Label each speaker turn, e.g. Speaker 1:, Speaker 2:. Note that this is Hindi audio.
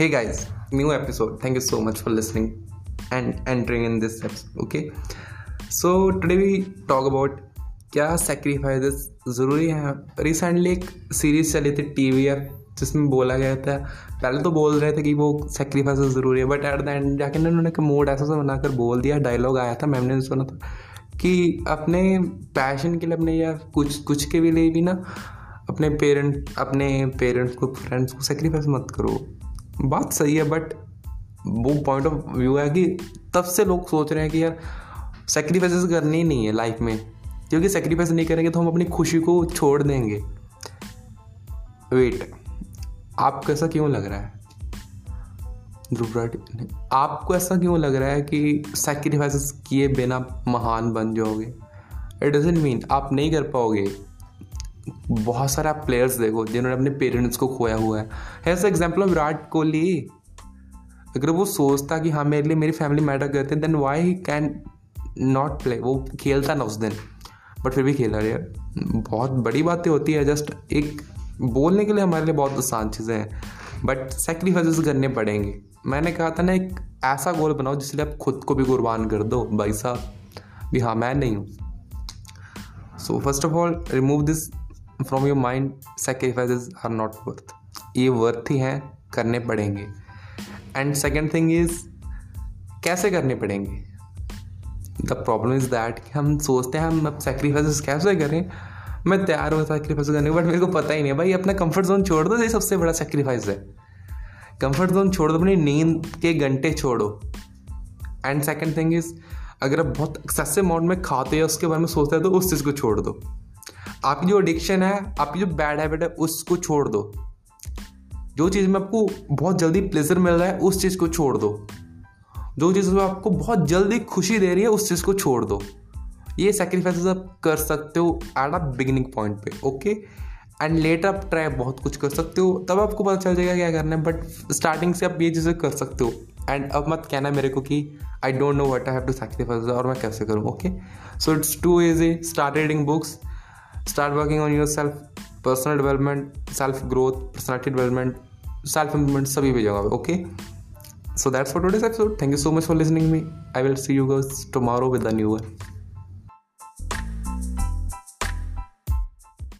Speaker 1: Hey guys, new episode. Thank you so much for listening and entering in this episode. Okay, so today we talk about क्या सेक्रीफाइसेस ज़रूरी हैं रिसेंटली एक सीरीज़ चली थी टी वी एफ़ जिसमें बोला गया था पहले तो बोल रहे थे कि वो सेक्रीफाइस ज़रूरी है बट एट द एंड जाके ना उन्होंने मूड ऐसा सा बनाकर बोल दिया डायलॉग आया था मैम ने सुना था कि अपने पैशन के लिए अपने या कुछ कुछ के लिए भी ना अपने पेरेंट अपने पेरेंट्स को फ्रेंड्स को सेक्रीफाइस मत करो बात सही है बट वो पॉइंट ऑफ़ व्यू है कि तब से लोग सोच रहे हैं कि यार सेक्रीफाइस करनी ही नहीं है लाइफ में। क्योंकि सेक्रीफाइस नहीं करेंगे तो हम अपनी खुशी को छोड़ देंगे। वेट आपको ऐसा क्यों लग रहा है? ध्रुव आपको ऐसा क्यों लग रहा है कि सेक्रीफाइस किए बिना महान बन जाओगे? इट डजेंट मीन आप नहीं कर पाओगे। बहुत सारे आप प्लेयर्स देखो जिन्होंने अपने पेरेंट्स को खोया हुआ है। ऐसा एग्ज़ाम्पल ऑफ़ विराट कोहली अगर वो सोचता कि हाँ मेरे लिए मेरी फैमिली मैटर करते हैं then why he can not play वो खेलता ना उस दिन। बट फिर भी खेला यार बहुत बड़ी बातें होती है। जस्ट एक बोलने के लिए हमारे लिए बहुत आसान चीज़ें हैं। बट सेक्रीफाइस करने पड़ेंगे। मैंने कहा था ना, एक ऐसा गोल बनाओ जिसलिए आप खुद को भी कुर्बान कर दो, भाई साहब। भी हाँ मैं नहीं हूँ। So first of all remove this from your mind sacrifices are not worth ये वर्थ ही हैं, करने पड़ेंगे. एंड सेकेंड थिंग इज़ कैसे करने पड़ेंगे? द प्रॉब्लम इज़ दैट कि हम सोचते हैं, हम अब कैसे करें? मैं तैयार हूँ सेक्रीफाइस करने बट मेरे को पता ही नहीं भाई, अपना कंफर्ट जोन छोड़ दो, ये सबसे बड़ा सेक्रीफाइस है. कंफर्ट जोन छोड़ दो, अपनी नींद के घंटे छोड़ो. एंड सेकेंड थिंग इज़ अगर आप बहुत एक्सेसिव अमाउंट में खाते हैं, उसके बारे में सोचते हैं तो उस चीज़ को छोड़ दो. आपकी जो एडिक्शन है, आपकी जो बैड हैबिट है, उसको छोड़ दो। जो चीज़ में आपको बहुत जल्दी प्लेजर मिल रहा है, उस चीज़ को छोड़ दो। जो चीज़ में आपको बहुत जल्दी खुशी दे रही है, उस चीज़ को छोड़ दो। ये सेक्रीफाइस आप कर सकते हो एट अ बिगिनिंग पॉइंट पे ओके एंड लेटर आप ट्राई बहुत कुछ कर सकते हो। तब आपको पता चल जाएगा क्या करना है बट स्टार्टिंग से आप ये चीज़ें कर सकते हो। एंड अब मत कहना मेरे को कि I don't know what I have to sacrifice और मैं कैसे करूँ okay so it's too easy start reading books start working on yourself personal development self growth personality development self improvement सभी भी जगह okay so that's for today's episode thank you so much for listening me i will see you guys tomorrow with a new one